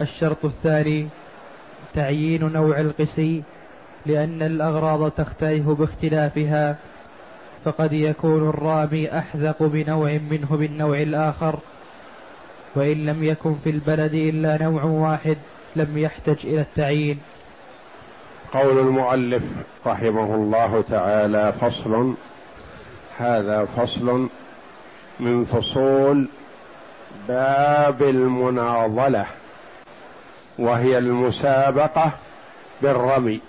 الشرط الثاني تعيين نوع القسي لأن الأغراض تختلف باختلافها فقد يكون الرامي أحذق بنوع منه بالنوع الآخر. وإن لم يكن في البلد إلا نوع واحد لم يحتج إلى التعيين. قول المؤلف رحمه الله تعالى فصل هذا فصل من فصول باب المناضلة. وهي المسابقة بالرمي.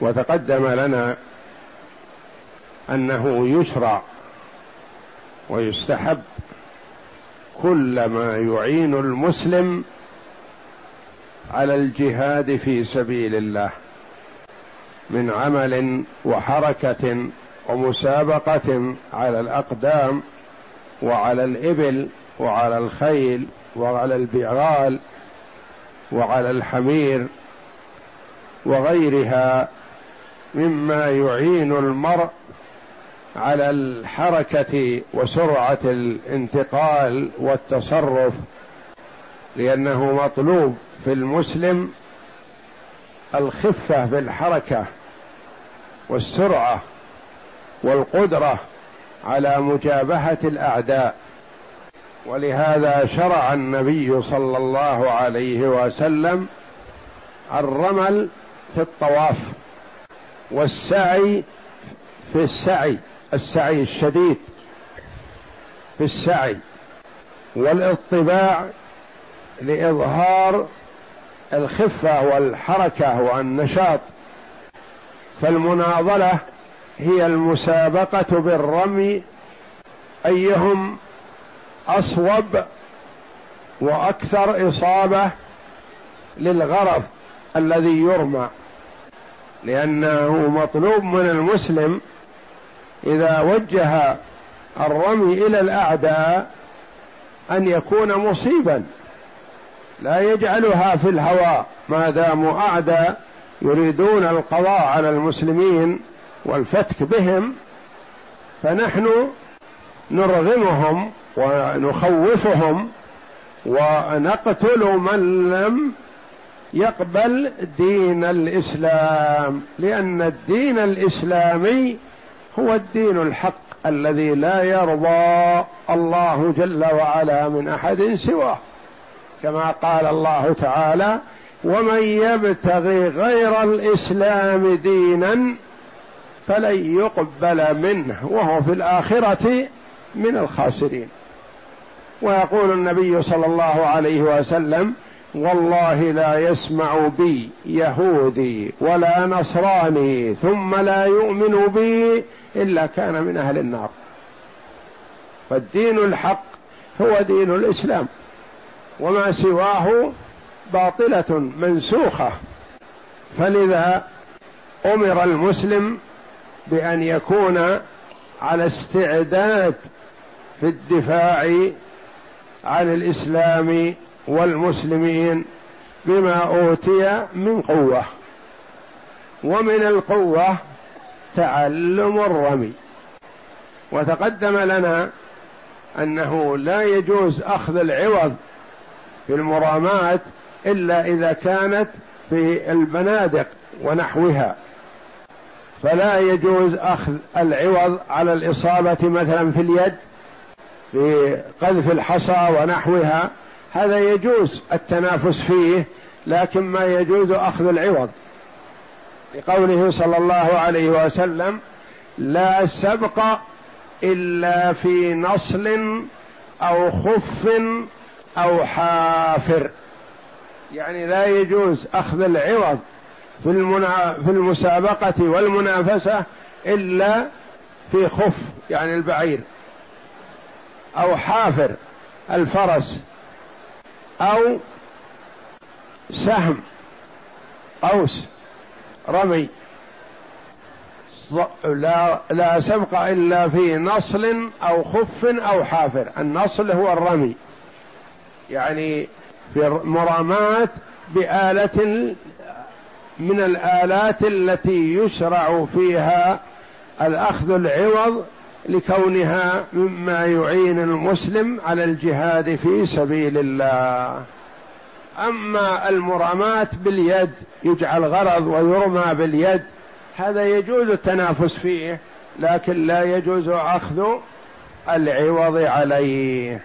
وتقدم لنا أنه يشرع ويستحب كل ما يعين المسلم على الجهاد في سبيل الله من عمل وحركة ومسابقة على الأقدام وعلى الإبل وعلى الخيل وعلى البغال وعلى الحمير وغيرها مما يعين المرء على الحركة وسرعة الانتقال والتصرف لأنه مطلوب في المسلم الخفة في الحركة والسرعة والقدرة على مجابهة الأعداء. ولهذا شرع النبي صلى الله عليه وسلم الرمل في الطواف والسعي في السعي السعي الشديد في السعي والإطباع لإظهار الخفة والحركة والنشاط. فالمناضله هي المسابقة بالرمي أيهم أصوب وأكثر إصابة للغرض الذي يرمى لأنه مطلوب من المسلم إذا وجه الرمي إلى الأعداء أن يكون مصيبا. لا يجعلها في الهواء ما داموا أعداء يريدون القضاء على المسلمين والفتك بهم فنحن نرغمهم ونخوفهم ونقتل من لم يقبل دين الإسلام لأن الدين الإسلامي هو الدين الحق الذي لا يرضى الله جل وعلا من أحد سواه. كما قال الله تعالى ومن يبتغي غير الإسلام دينا فلن يقبل منه وهو في الآخرة من الخاسرين. ويقول النبي صلى الله عليه وسلم والله لا يسمع بي يهودي ولا نصراني ثم لا يؤمن بي إلا كان من أهل النار. فالدين الحق هو دين الإسلام وما سواه باطلة منسوخة. فلذا أمر المسلم بأن يكون على استعداد في الدفاع عن الإسلام والمسلمين بما أوتي من قوة ومن القوة تعلم الرمي. وتقدم لنا أنه لا يجوز أخذ العوض في المرامات إلا إذا كانت في البنادق ونحوها. فلا يجوز أخذ العوض على الإصابة مثلا في اليد في قذف الحصى ونحوها هذا يجوز التنافس فيه لكن ما يجوز أخذ العوض. لقوله صلى الله عليه وسلم لا سبق إلا في نصل أو خف أو حافر. يعني لا يجوز أخذ العوض في المنا... في المسابقة والمنافسة إلا في خف يعني البعير. أو حافر الفرس أو سهم قوس رمي. لا لا سبق إلا في نصل أو خف أو حافر. النصل هو الرمي. يعني في مرامات بآلة من الآلات التي يشرع فيها الأخذ العوض لكونها مما يعين المسلم على الجهاد في سبيل الله. أما المرامات باليد يجعل غرض ويرمى باليد هذا يجوز التنافس فيه لكن لا يجوز أخذ العوض عليه.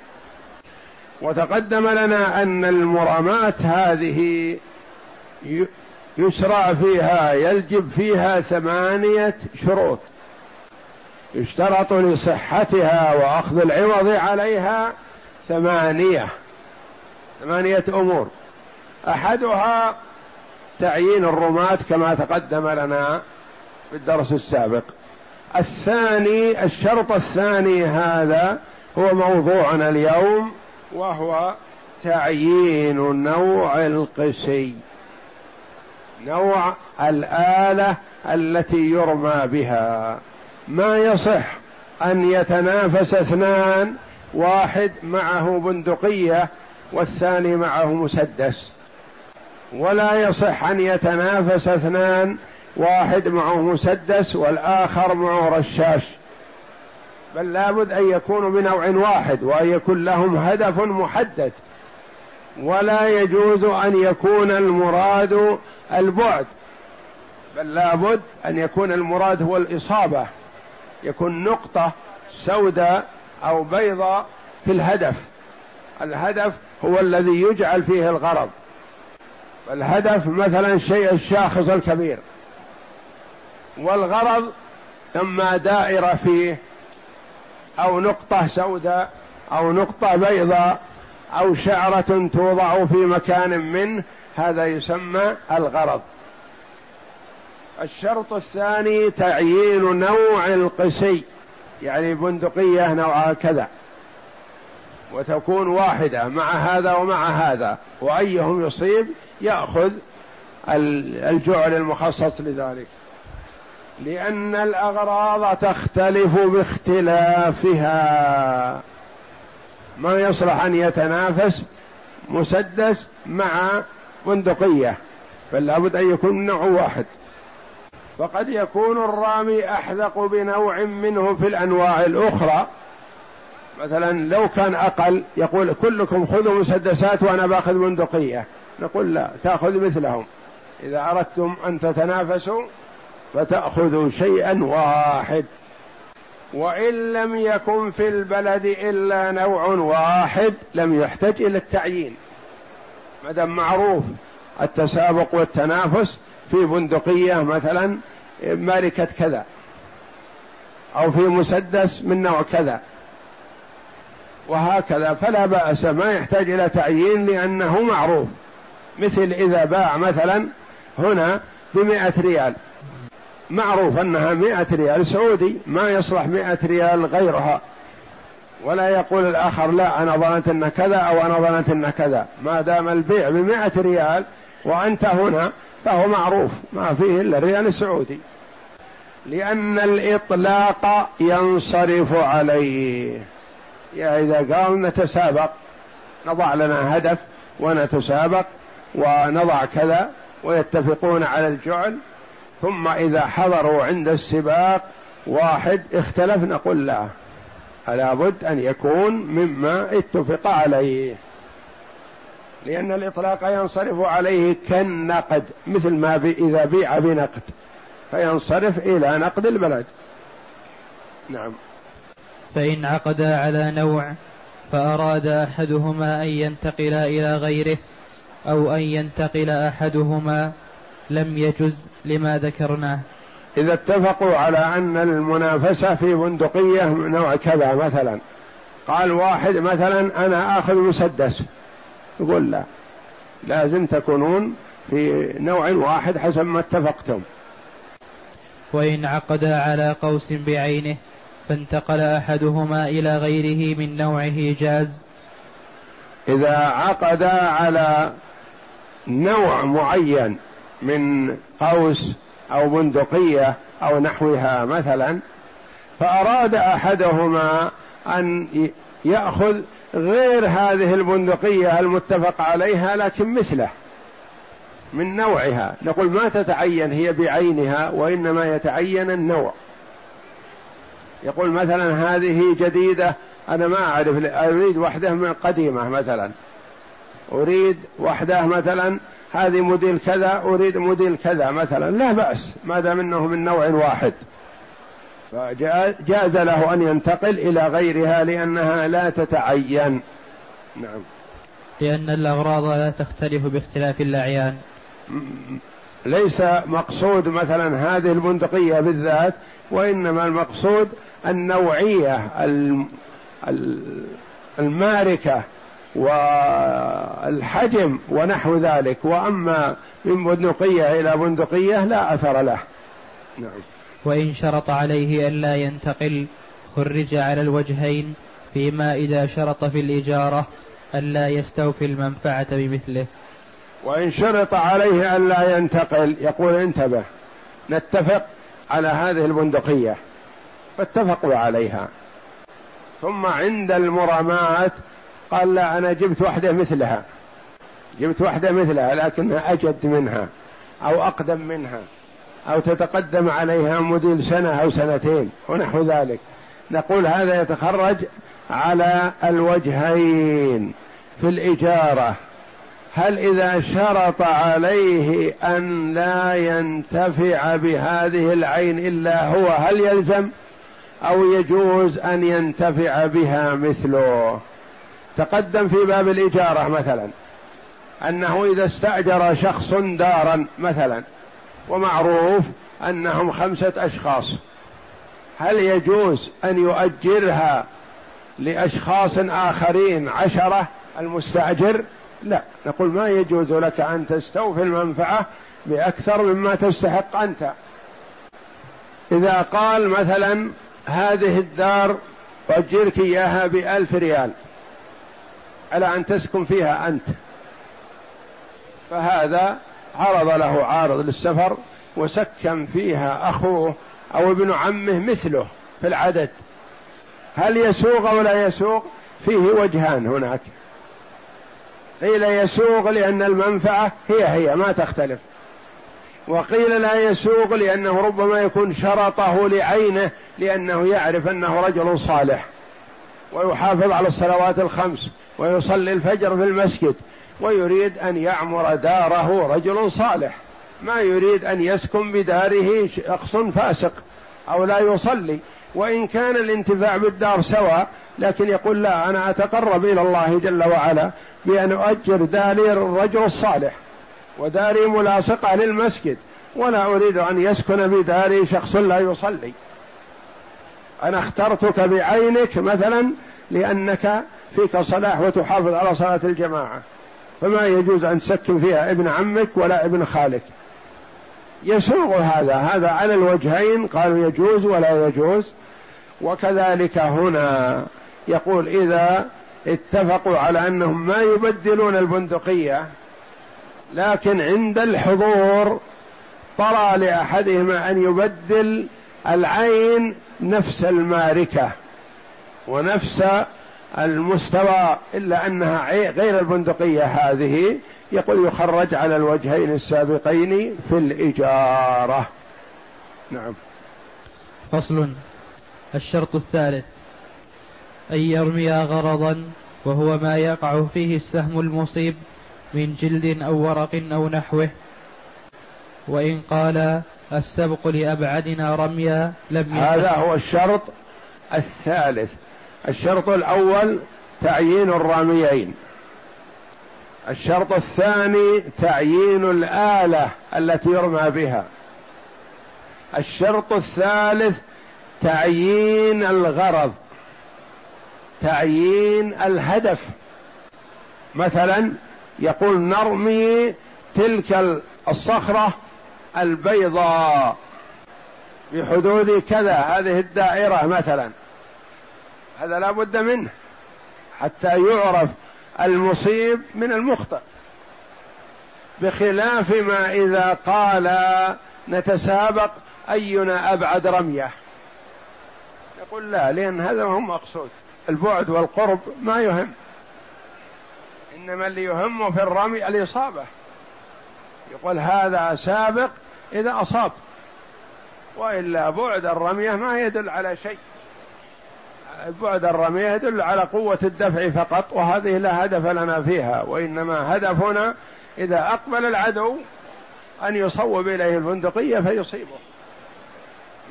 وتقدم لنا أن المرامات هذه يشرع فيها يلجب فيها ثمانية شروط. يشترط لصحتها وأخذ العوض عليها ثمانية ثمانية أمور. أحدها تعيين الرماة كما تقدم لنا في الدرس السابق. الثاني الشرط الثاني هذا هو موضوعنا اليوم وهو تعيين نوع القسي نوع الآلة التي يرمى بها. ما يصح أن يتنافس اثنان واحد معه بندقية والثاني معه مسدس. ولا يصح أن يتنافس اثنان واحد معه مسدس والآخر معه رشاش. بل لابد أن يكونوا بنوع واحد وأن يكون لهم هدف محدد. ولا يجوز أن يكون المراد البعد. بل لابد أن يكون المراد هو الإصابة. يكون نقطة سوداء أو بيضاء في الهدف. الهدف هو الذي يجعل فيه الغرض. الهدف مثلا الشيء الشاخص الكبير. والغرض أما دائرة فيه أو نقطة سوداء أو نقطة بيضاء أو شعرة توضع في مكان منه هذا يسمى الغرض. الشرط الثاني تعيين نوع القسي يعني بندقية نوعها كذا وتكون واحدة مع هذا ومع هذا. وأيهم يصيب يأخذ الجعل المخصص لذلك. لأن الأغراض تختلف باختلافها. ما يصلح أن يتنافس مسدس مع بندقية بل لابد أن يكون نوع واحد. فقد يكون الرامي أحذق بنوع منه في الأنواع الأخرى. مثلا لو كان أقل يقول كلكم خذوا مسدسات وأنا باخذ بندقية. نقول لا تأخذ مثلهم. إذا أردتم أن تتنافسوا فتأخذوا شيئا واحد. وإن لم يكن في البلد إلا نوع واحد لم يحتج إلى التعيين. ما دام معروف التسابق والتنافس في بندقية مثلا ماركة كذا أو في مسدس من نوع كذا وهكذا. فلا بأس ما يحتاج إلى تعيين لأنه معروف. مثل إذا باع مثلا هنا بمئة ريال. معروف أنها مئة ريال سعودي ما يصلح مئة ريال غيرها. ولا يقول الآخر لا أنا ظننت أن كذا أو أنا ظننت أن كذا. ما دام البيع بمئة ريال وأنت هنا فهو معروف ما فيه إلا الريال السعودي. لأن الإطلاق ينصرف عليه. يا إذا قال نتسابق نضع لنا هدف ونتسابق ونضع كذا ويتفقون على الجعل. ثم إذا حضروا عند السباق واحد اختلف نقول لا لابد أن يكون مما اتفق عليه. لأن الإطلاق ينصرف عليه كالنقد مثل ما بي إذا بيع بنقد فينصرف إلى نقد البلد. نعم. فإن عقدا على نوع فأراد أحدهما أن ينتقل إلى غيره أو أن ينتقل أحدهما لم يجز لما ذكرناه. إذا اتفقوا على أن المنافسة في بندقية نوع كذا مثلا. قال واحد مثلا أنا آخذ مسدس. يقول لا. لازم تكونون في نوع واحد حسب ما اتفقتم. وإن عقدا على قوس بعينه فانتقل أحدهما إلى غيره من نوعه جاز. إذا عقد على نوع معين من قوس أو بندقية أو نحوها مثلا فأراد أحدهما أن يأخذ غير هذه البندقية المتفق عليها لكن مثله من نوعها. نقول ما تتعين هي بعينها وإنما يتعين النوع. يقول مثلا هذه جديدة أنا ما أعرف أريد وحدة من قديمة مثلا. أريد وحدة مثلا هذه موديل كذا أريد موديل كذا مثلا. لا بأس ما دام أنه من نوع واحد. فجاز له أن ينتقل إلى غيرها لأنها لا تتعين. نعم. لأن الأغراض لا تختلف باختلاف الأعيان. ليس مقصود مثلا هذه البندقية بالذات وإنما المقصود النوعية الماركة والحجم ونحو ذلك. وأما من بندقية إلى بندقية لا أثر له. نعم. وإن شرط عليه ألا ينتقل خرج على الوجهين فيما إذا شرط في الإجارة ألا يستوفي المنفعة بمثله. وإن شرط عليه ألا ينتقل يقول انتبه نتفق على هذه البندقية فاتفقوا عليها. ثم عند المرامات قال لا أنا جبت واحدة مثلها جبت واحدة مثلها لكنها أجد منها أو أقدم منها. أو تتقدم عليها مدير سنة أو سنتين ونحو ذلك. نقول هذا يتخرج على الوجهين في الإجارة. هل إذا شرط عليه أن لا ينتفع بهذه العين إلا هو هل يلزم؟ أو يجوز أن ينتفع بها مثله؟ تقدم في باب الإجارة مثلا. أنه إذا استأجر شخص دارا مثلا. ومعروف أنهم خمسة أشخاص. هل يجوز أن يؤجرها لأشخاص آخرين عشرة المستأجر؟ لا. نقول ما يجوز لك أن تستوفي المنفعة بأكثر مما تستحق أنت. إذا قال مثلا هذه الدار أجرك إياها بألف ريال. على أن تسكن فيها أنت. فهذا عرض له عارض للسفر وسكن فيها أخوه أو ابن عمه مثله في العدد. هل يسوق أو لا يسوق؟ فيه وجهان هناك. قيل يسوق لأن المنفعة هي هي ما تختلف. وقيل لا يسوق لأنه ربما يكون شرطه لعينه لأنه يعرف أنه رجل صالح. ويحافظ على الصلوات الخمس ويصلي الفجر في المسجد ويريد أن يعمر داره رجل صالح. ما يريد أن يسكن بداره شخص فاسق أو لا يصلي. وإن كان الانتفاع بالدار سواء لكن يقول لا أنا أتقرب إلى الله جل وعلا بأن أؤجر داري الرجل الصالح. وداري ملاصقة للمسجد ولا أريد أن يسكن بداري شخص لا يصلي. أنا اخترتك بعينك مثلا لأنك فيك صلاح وتحافظ على صلاة الجماعة. فما يجوز أن تسكن فيها ابن عمك ولا ابن خالك. يسوغ هذا هذا على الوجهين قالوا يجوز ولا يجوز. وكذلك هنا يقول إذا اتفقوا على أنهم ما يبدلون البندقية لكن عند الحضور طرى لأحدهما أن يبدل العين نفس الماركة ونفس المستوى إلا أنها غير البندقية هذه يقول يخرج على الوجهين السابقين في الإجارة. نعم. فصل. الشرط الثالث. أن يرمي غرضا وهو ما يقع فيه السهم المصيب من جلد أو ورق أو نحوه. وإن قال السبق لأبعدنا رميا لم هذا هو الشرط الثالث. الشرط الأول تعيين الراميين. الشرط الثاني تعيين الآلة التي يرمى بها. الشرط الثالث تعيين الغرض تعيين الهدف. مثلا يقول نرمي تلك الصخرة البيضاء بحدود كذا هذه الدائرة مثلا. هذا لا بد منه حتى يعرف المصيب من المخطئ. بخلاف ما إذا قال نتسابق أينا أبعد رمية. يقول لا لأن هذا هو مقصود. البعد والقرب ما يهم. إنما اللي يهمه في الرمي الإصابة. يقول هذا سابق إذا أصاب. وإلا بعد الرمية ما يدل على شيء. بعد الرمية يدل على قوة الدفع فقط وهذه لا هدف لنا فيها وإنما هدفنا إذا أقبل العدو أن يصوب إليه الفندقية فيصيبه.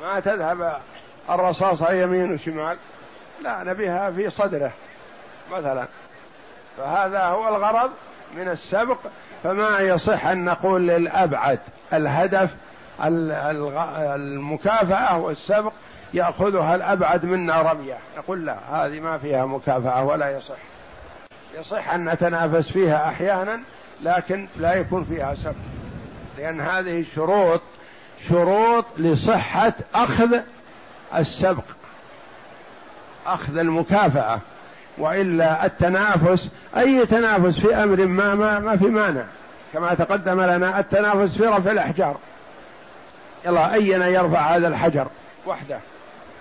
ما تذهب الرصاصة يمين وشمال لا نبيها في صدره مثلا. فهذا هو الغرض من السبق فما يصح أن نقول للأبعد الهدف المكافأة والسبق يأخذها الأبعد منا رمية. نقول لا هذه ما فيها مكافأة ولا يصح. يصح أن نتنافس فيها أحيانا لكن لا يكون فيها سبق لأن هذه الشروط شروط لصحة أخذ السبق أخذ المكافأة وإلا التنافس أي تنافس في أمر ما ما, ما في مانع. كما تقدم لنا التنافس في رفع الأحجار. يلا اينا يرفع هذا الحجر؟ وحده.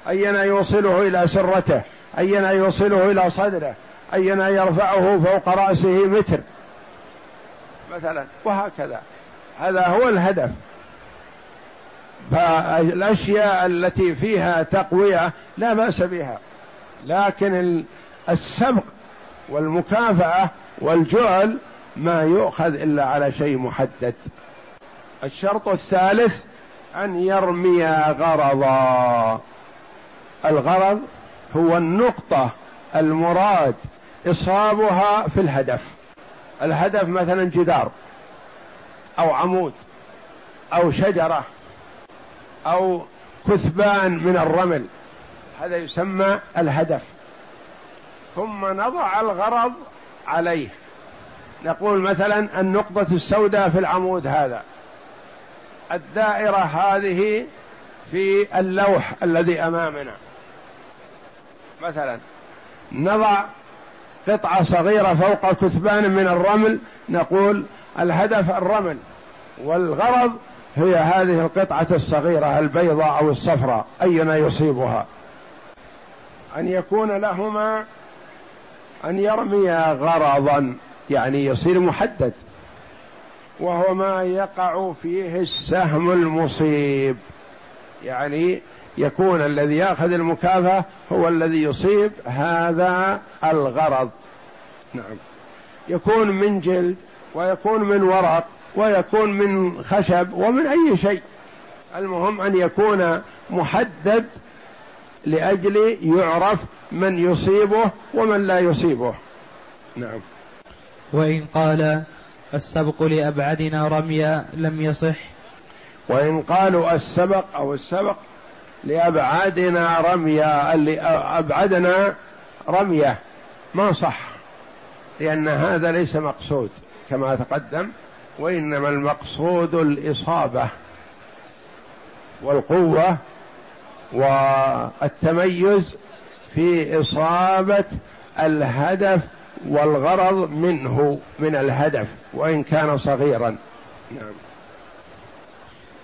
اينا يوصله إلى سرته؟ اينا يوصله إلى صدره؟ اينا يرفعه فوق رأسه متر؟ مثلا وهكذا. هذا هو الهدف. فالأشياء التي فيها تقوية لا بأس بها. لكن السبق والمكافأة والجعل ما يؤخذ إلا على شيء محدد. الشرط الثالث أن يرمي غرضا. الغرض هو النقطة المراد إصابها في الهدف. الهدف مثلا جدار أو عمود أو شجرة أو كثبان من الرمل. هذا يسمى الهدف. ثم نضع الغرض عليه. نقول مثلا النقطة السوداء في العمود هذا. الدائرة هذه في اللوح الذي أمامنا. مثلا. نضع قطعة صغيرة فوق كثبان من الرمل نقول الهدف الرمل والغرض هي هذه القطعة الصغيرة البيضاء أو الصفراء أين يصيبها. أن يكون لهما أن يرمي غرضا يعني يصير محدد. وهو ما يقع فيه السهم المصيب. يعني يكون الذي ياخذ المكافاه هو الذي يصيب هذا الغرض. نعم. يكون من جلد ويكون من ورق ويكون من خشب ومن أي شيء. المهم أن يكون محدد لأجل يعرف من يصيبه ومن لا يصيبه. نعم. وإن قال السبق لأبعدنا رميا لم يصح. وإن قالوا السبق أو السبق لأبعدنا رميا اللي أبعدنا رمية. ما صح لأن هذا ليس مقصود كما تقدم وإنما المقصود الإصابة والقوة والتميز في إصابة الهدف والغرض منه من الهدف وإن كان صغيرا. نعم.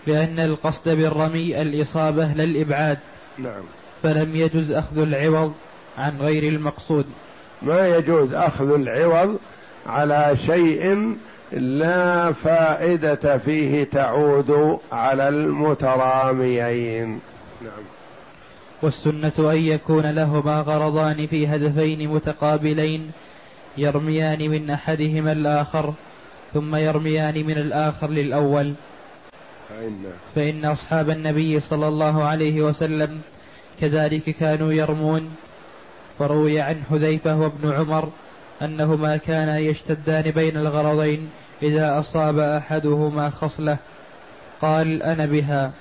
لأن القصد بالرمي الإصابة لا الإبعاد. نعم. فلم يجوز أخذ العوض عن غير المقصود. ما يجوز أخذ العوض على شيء لا فائدة فيه تعود على المتراميين. نعم. والسنة أن يكون لهما غرضان في هدفين متقابلين يرميان من أحدهما الآخر ثم يرميان من الآخر للأول. فإن أصحاب النبي صلى الله عليه وسلم كذلك كانوا يرمون. فروي عن حذيفة وابن عمر أنهما كانا يشتدان بين الغرضين إذا أصاب أحدهما خصلة. قال أنا بها.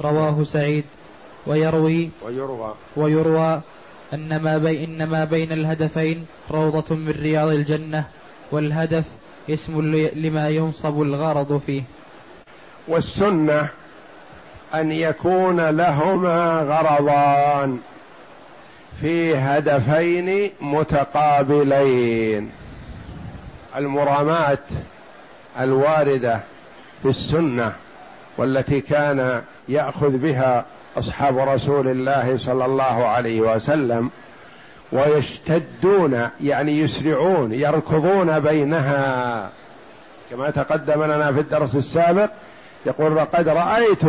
رواه سعيد. ويروي ويروى. ويروى أن ما بي إنما بين الهدفين روضة من رياض الجنة والهدف اسم لما ينصب الغرض فيه. والسنة أن يكون لهما غرضان في هدفين متقابلين. المرامات الواردة في السنة والتي كان يأخذ بها أصحاب رسول الله صلى الله عليه وسلم ويشتدون يعني يسرعون يركضون بينها. كما تقدم لنا في الدرس السابق يقول لقد رأيت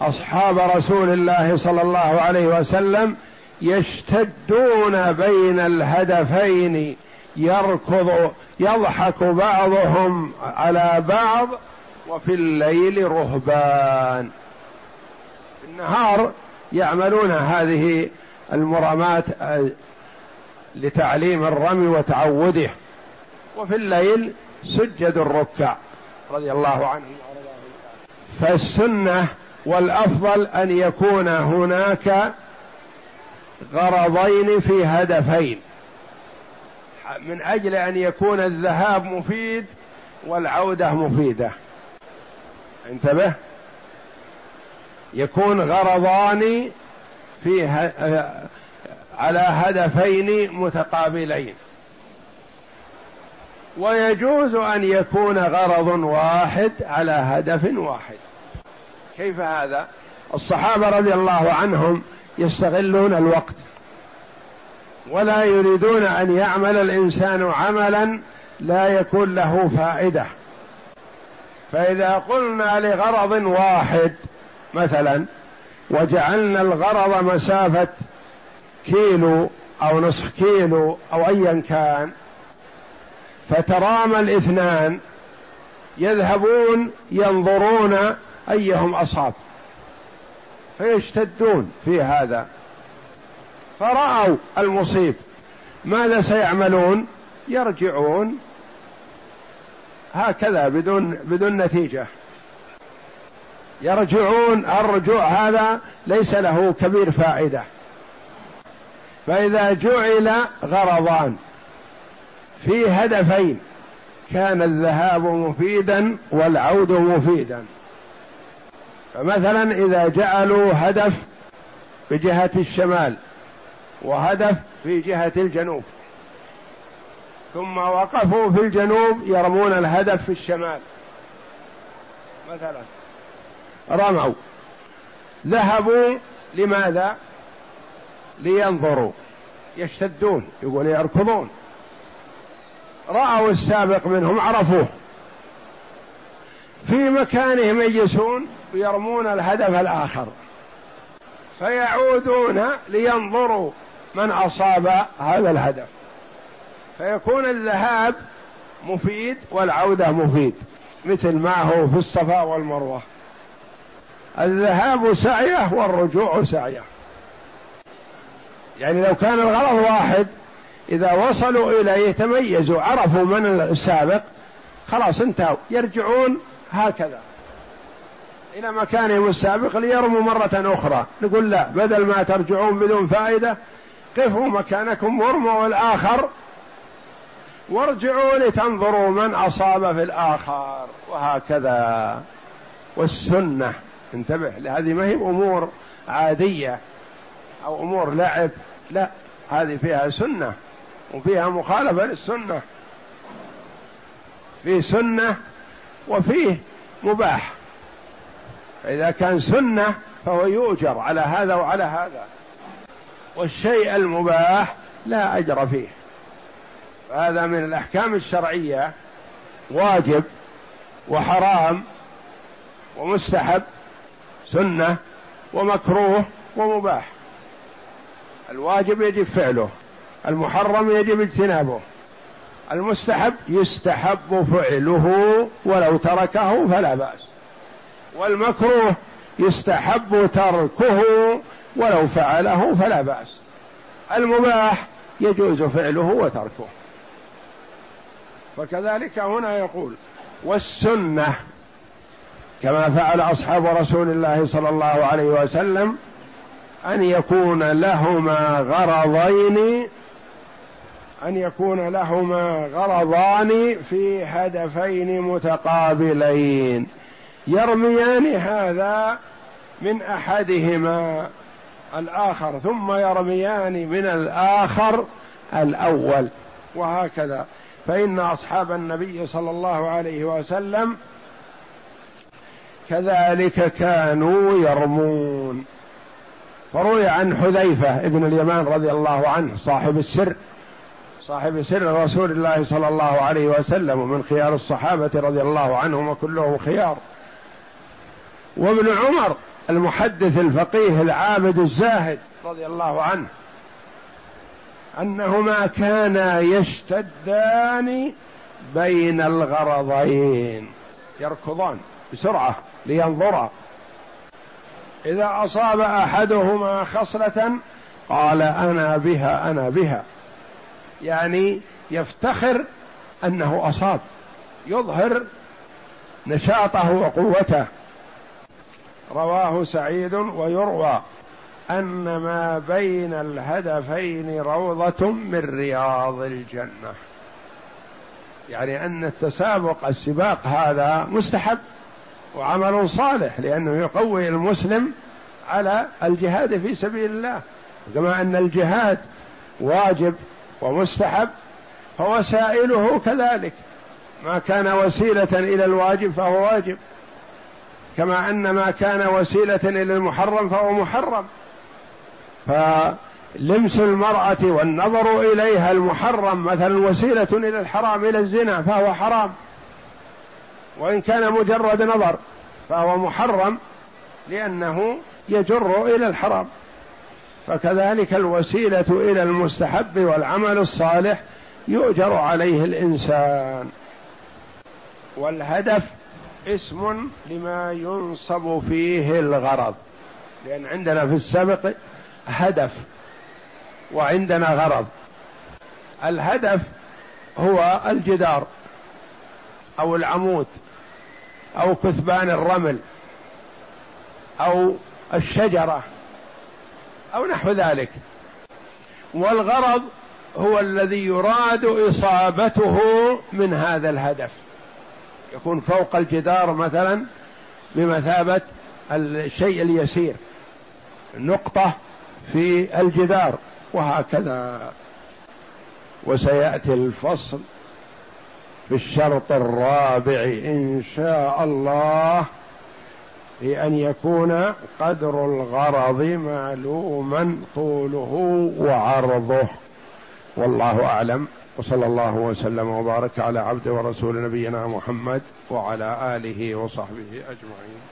أصحاب رسول الله صلى الله عليه وسلم يشتدون بين الهدفين يركض يضحك بعضهم على بعض وفي الليل رهبان. في النهار يعملون هذه المرامات لتعليم الرمي وتعوده وفي الليل سجد الركع رضي الله عنهم. فالسنة والأفضل أن يكون هناك غرضين في هدفين. من أجل أن يكون الذهاب مفيد والعودة مفيدة. انتبه. يكون غرضان في على هدفين متقابلين. ويجوز أن يكون غرض واحد على هدف واحد. كيف هذا؟ الصحابة رضي الله عنهم يستغلون الوقت ولا يريدون أن يعمل الإنسان عملا لا يكون له فائدة. فإذا قلنا لغرض واحد مثلا وجعلنا الغرض مسافة كيلو أو نصف كيلو أو ايا كان فترامى الاثنان يذهبون ينظرون أيهم أصاب. فيشتدون في هذا. فرأوا المصيب. ماذا سيعملون؟ يرجعون هكذا بدون بدون نتيجة. يرجعون الرجوع هذا ليس له كبير فائدة. فإذا جعل غرضان في هدفين كان الذهاب مفيدا والعود مفيدا. فمثلا إذا جعلوا هدف بجهه الشمال وهدف في جهة الجنوب ثم وقفوا في الجنوب يرمون الهدف في الشمال. مثلا رموا. ذهبوا لماذا؟ لينظروا. يشتدون يقول يركضون. رأوا السابق منهم عرفوه. في مكانهم يجلسون ويرمون الهدف الآخر. فيعودون لينظروا من أصاب هذا الهدف. فيكون الذهاب مفيد والعودة مفيد مثل ما هو في الصفا والمروة. الذهاب سعية والرجوع سعية. يعني لو كان الغرض واحد إذا وصلوا إليه تميزوا عرفوا من السابق خلاص انتهوا. يرجعون هكذا. إلى مكانهم السابق ليرموا مرة أخرى. نقول لا بدل ما ترجعون بدون فائدة قفوا مكانكم وارموا الآخر. وارجعوا لتنظروا من أصاب في الآخر. وهكذا. والسنة. انتبه هذه ما هي أمور عادية أو أمور لعب. لا هذه فيها سنة وفيها مخالفة للسنة. في سنة وفيه مباح. فإذا كان سنة فهو يؤجر على هذا وعلى هذا. والشيء المباح لا أجر فيه. فهذا من الأحكام الشرعية واجب وحرام ومستحب سنة ومكروه ومباح. الواجب يجب فعله المحرم يجب اجتنابه. المستحب يستحب فعله ولو تركه فلا بأس. والمكروه يستحب تركه ولو فعله فلا بأس. المباح يجوز فعله وتركه. فكذلك هنا يقول والسنة كما فعل أصحاب رسول الله صلى الله عليه وسلم أن يكون لهما غرضين أن يكون لهما غرضان في هدفين متقابلين. يرميان هذا من أحدهما الآخر ثم يرميان من الآخر الأول وهكذا. فإن أصحاب النبي صلى الله عليه وسلم كذلك كانوا يرمون. فروي عن حذيفة ابن اليمان رضي الله عنه صاحب السر صاحب سر رسول الله صلى الله عليه وسلم ومن خيار الصحابة رضي الله عنهم وكلهم خيار. وابن عمر المحدث الفقيه العابد الزاهد رضي الله عنه أنهما كانا يشتدان بين الغرضين يركضان بسرعة لينظرا. إذا أصاب أحدهما خصلة قال أنا بها أنا بها. يعني يفتخر أنه أصاب يظهر نشاطه وقوته. رواه سعيد ويروى أن ما بين الهدفين روضة من رياض الجنة. يعني أن التسابق السباق هذا مستحب وعمل صالح لأنه يقوي المسلم على الجهاد في سبيل الله. كما أن الجهاد واجب ومستحب فوسائله كذلك. ما كان وسيلة إلى الواجب فهو واجب كما أن ما كان وسيلة إلى المحرم فهو محرم. فلمس المرأة والنظر إليها المحرم مثلا وسيلة إلى الحرام إلى الزنا فهو حرام. وإن كان مجرد نظر فهو محرم لأنه يجر إلى الحرام. فكذلك الوسيلة إلى المستحب والعمل الصالح يؤجر عليه الإنسان. والهدف اسم لما ينصب فيه الغرض. لأن عندنا في السبق هدف وعندنا غرض. الهدف هو الجدار أو العمود أو كثبان الرمل أو الشجرة أو نحو ذلك. والغرض هو الذي يراد إصابته من هذا الهدف. يكون فوق الجدار مثلا بمثابة الشيء اليسير. نقطة في الجدار وهكذا. وسيأتي الفصل في الشرط الرابع إن شاء الله. لأن يكون قدر الغرض معلوما طوله وعرضه. والله أعلم. وصلى الله وسلم وبارك على عبد ورسول نبينا محمد وعلى آله وصحبه أجمعين.